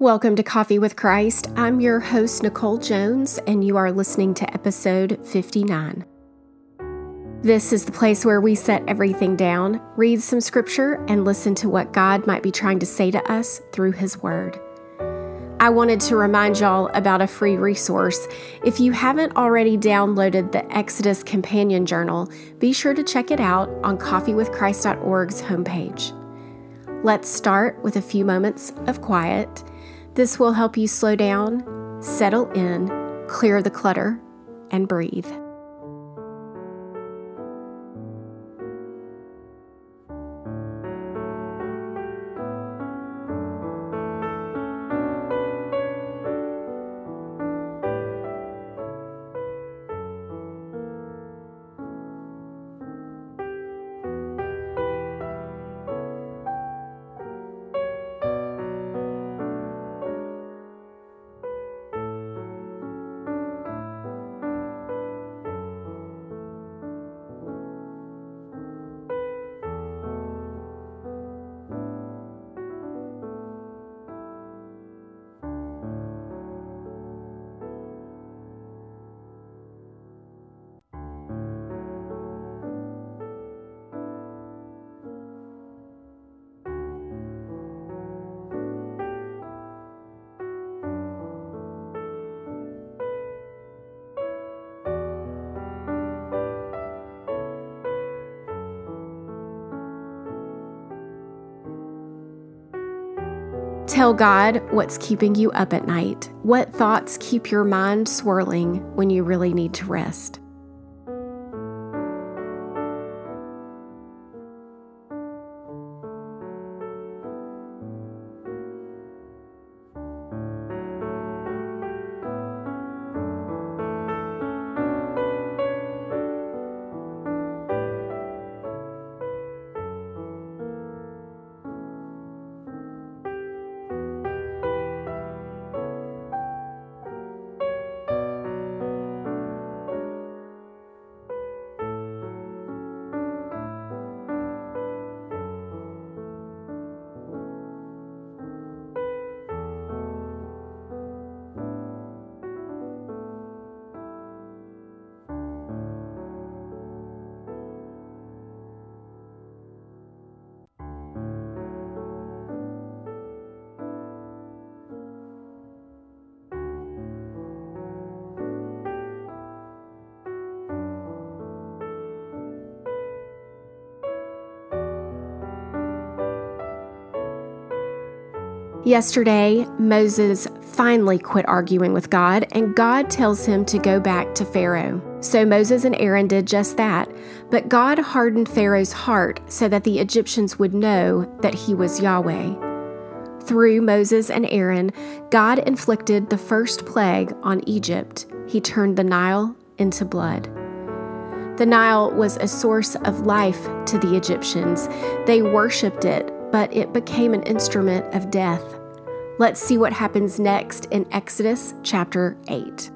Welcome to Coffee with Christ. I'm your host, Nicole Jones, and you are listening to episode 59. This is the place where we set everything down, read some scripture, and listen to what God might be trying to say to us through His Word. I wanted to remind y'all about a free resource. If you haven't already downloaded the Exodus Companion Journal, be sure to check it out on coffeewithchrist.org's homepage. Let's start with a few moments of quiet this will help you slow down, settle in, clear the clutter, and breathe. Tell God what's keeping you up at night. What thoughts keep your mind swirling when you really need to rest? Yesterday, Moses finally quit arguing with God, and God tells him to go back to Pharaoh. So Moses and Aaron did just that, but God hardened Pharaoh's heart so that the Egyptians would know that he was Yahweh. Through Moses and Aaron, God inflicted the first plague on Egypt. He turned the Nile into blood. The Nile was a source of life to the Egyptians. They worshiped it but it became an instrument of death. Let's see what happens next in Exodus chapter 8.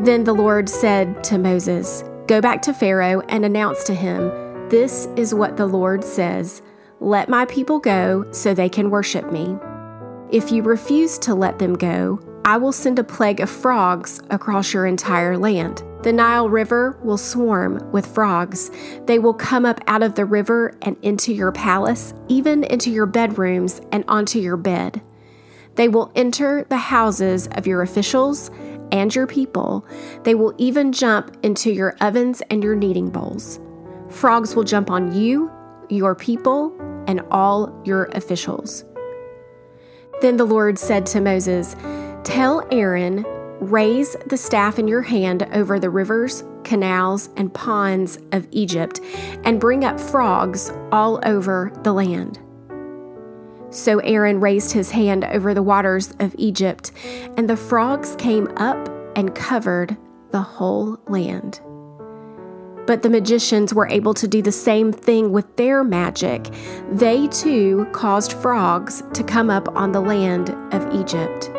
Then the Lord said to Moses, Go back to Pharaoh and announce to him, This is what the Lord says Let my people go so they can worship me. If you refuse to let them go, I will send a plague of frogs across your entire land. The Nile River will swarm with frogs. They will come up out of the river and into your palace, even into your bedrooms and onto your bed. They will enter the houses of your officials and your people. They will even jump into your ovens and your kneading bowls. Frogs will jump on you, your people, and all your officials. Then the Lord said to Moses, Tell Aaron, raise the staff in your hand over the rivers, canals, and ponds of Egypt, and bring up frogs all over the land. So Aaron raised his hand over the waters of Egypt, and the frogs came up and covered the whole land. But the magicians were able to do the same thing with their magic. They too caused frogs to come up on the land of Egypt.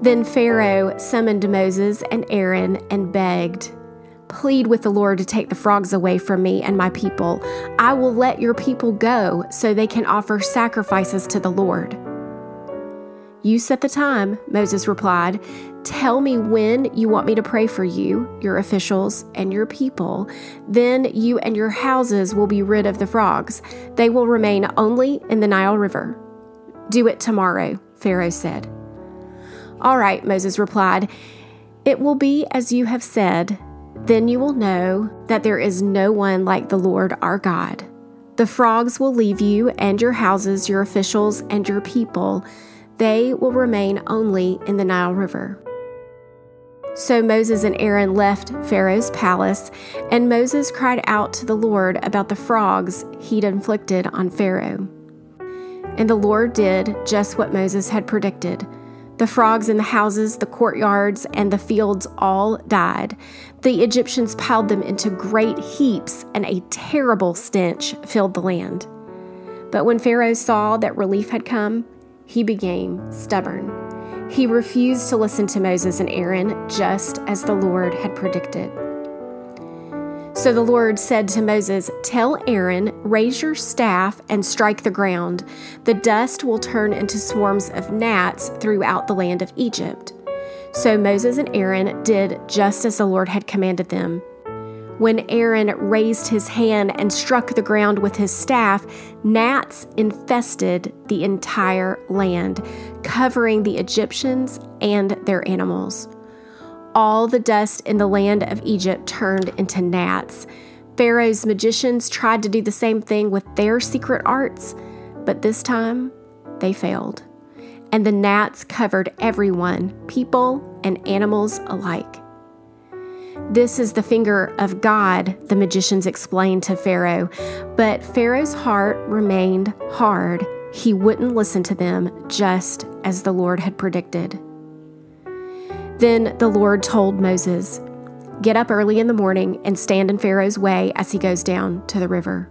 Then Pharaoh summoned Moses and Aaron and begged, Plead with the Lord to take the frogs away from me and my people. I will let your people go so they can offer sacrifices to the Lord. You set the time, Moses replied. Tell me when you want me to pray for you, your officials, and your people. Then you and your houses will be rid of the frogs. They will remain only in the Nile River. Do it tomorrow, Pharaoh said. All right, Moses replied. It will be as you have said. Then you will know that there is no one like the Lord our God. The frogs will leave you and your houses, your officials, and your people. They will remain only in the Nile River. So Moses and Aaron left Pharaoh's palace, and Moses cried out to the Lord about the frogs he'd inflicted on Pharaoh. And the Lord did just what Moses had predicted. The frogs in the houses, the courtyards, and the fields all died. The Egyptians piled them into great heaps, and a terrible stench filled the land. But when Pharaoh saw that relief had come, he became stubborn. He refused to listen to Moses and Aaron, just as the Lord had predicted. So the Lord said to Moses, Tell Aaron, raise your staff and strike the ground. The dust will turn into swarms of gnats throughout the land of Egypt. So Moses and Aaron did just as the Lord had commanded them. When Aaron raised his hand and struck the ground with his staff, gnats infested the entire land, covering the Egyptians and their animals all the dust in the land of Egypt turned into gnats. Pharaoh's magicians tried to do the same thing with their secret arts, but this time they failed. And the gnats covered everyone, people and animals alike. This is the finger of God, the magicians explained to Pharaoh. But Pharaoh's heart remained hard. He wouldn't listen to them, just as the Lord had predicted. Then the Lord told Moses, Get up early in the morning and stand in Pharaoh's way as he goes down to the river.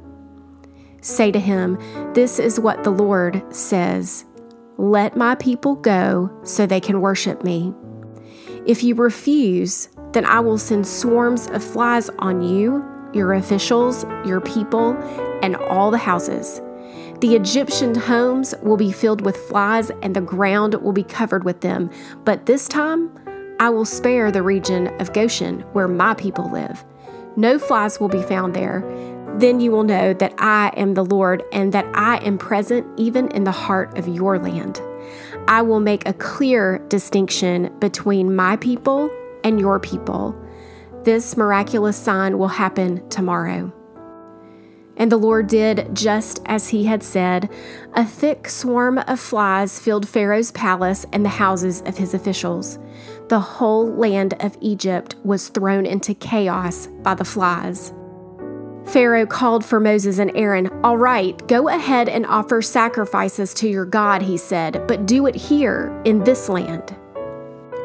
Say to him, This is what the Lord says Let my people go so they can worship me. If you refuse, then I will send swarms of flies on you, your officials, your people, and all the houses. The Egyptian homes will be filled with flies, and the ground will be covered with them. But this time, I will spare the region of Goshen where my people live. No flies will be found there. Then you will know that I am the Lord and that I am present even in the heart of your land. I will make a clear distinction between my people and your people. This miraculous sign will happen tomorrow. And the Lord did just as he had said. A thick swarm of flies filled Pharaoh's palace and the houses of his officials. The whole land of Egypt was thrown into chaos by the flies. Pharaoh called for Moses and Aaron. All right, go ahead and offer sacrifices to your God, he said, but do it here in this land.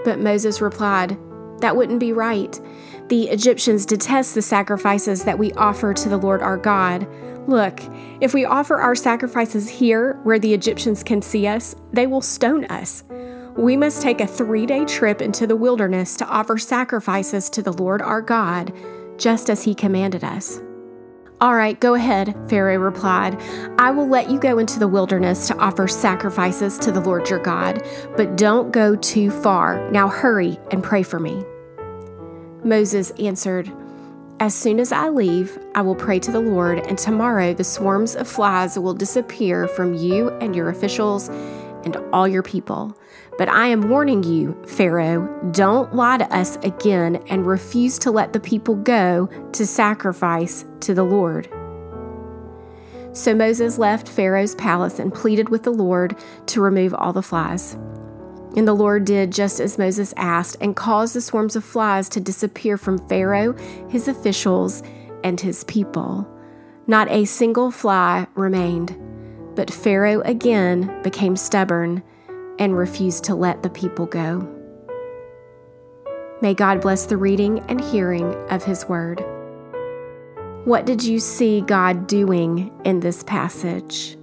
But Moses replied, That wouldn't be right. The Egyptians detest the sacrifices that we offer to the Lord our God. Look, if we offer our sacrifices here where the Egyptians can see us, they will stone us. We must take a three day trip into the wilderness to offer sacrifices to the Lord our God, just as he commanded us. All right, go ahead, Pharaoh replied. I will let you go into the wilderness to offer sacrifices to the Lord your God, but don't go too far. Now hurry and pray for me. Moses answered, As soon as I leave, I will pray to the Lord, and tomorrow the swarms of flies will disappear from you and your officials and all your people. But I am warning you, Pharaoh, don't lie to us again and refuse to let the people go to sacrifice to the Lord. So Moses left Pharaoh's palace and pleaded with the Lord to remove all the flies. And the Lord did just as Moses asked and caused the swarms of flies to disappear from Pharaoh, his officials, and his people. Not a single fly remained. But Pharaoh again became stubborn and refused to let the people go. May God bless the reading and hearing of His word. What did you see God doing in this passage?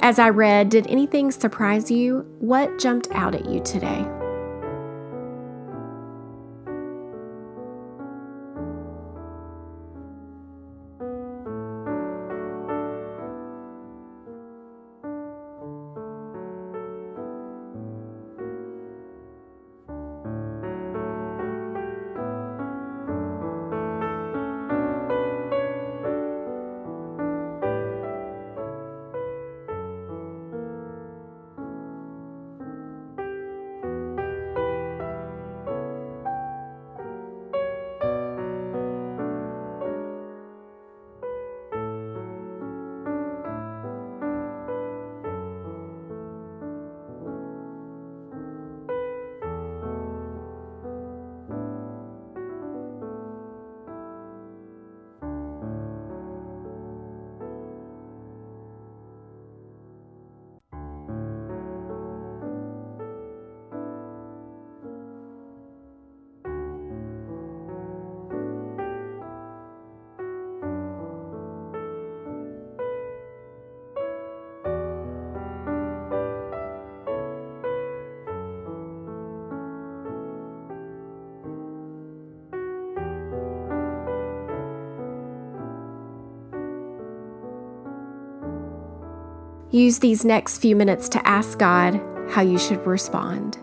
As I read, did anything surprise you? What jumped out at you today? Use these next few minutes to ask God how you should respond.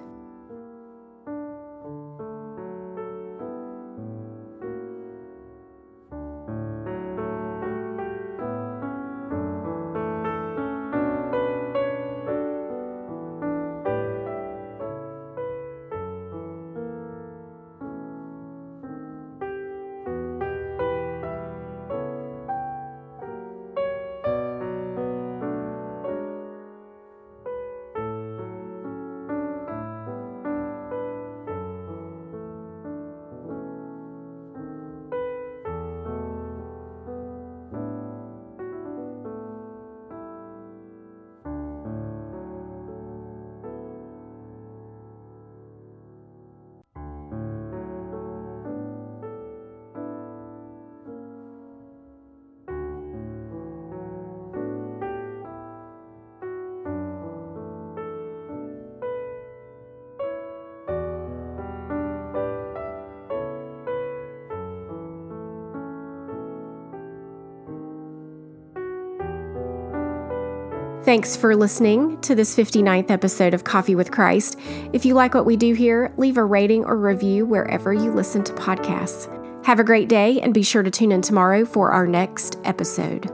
Thanks for listening to this 59th episode of Coffee with Christ. If you like what we do here, leave a rating or review wherever you listen to podcasts. Have a great day and be sure to tune in tomorrow for our next episode.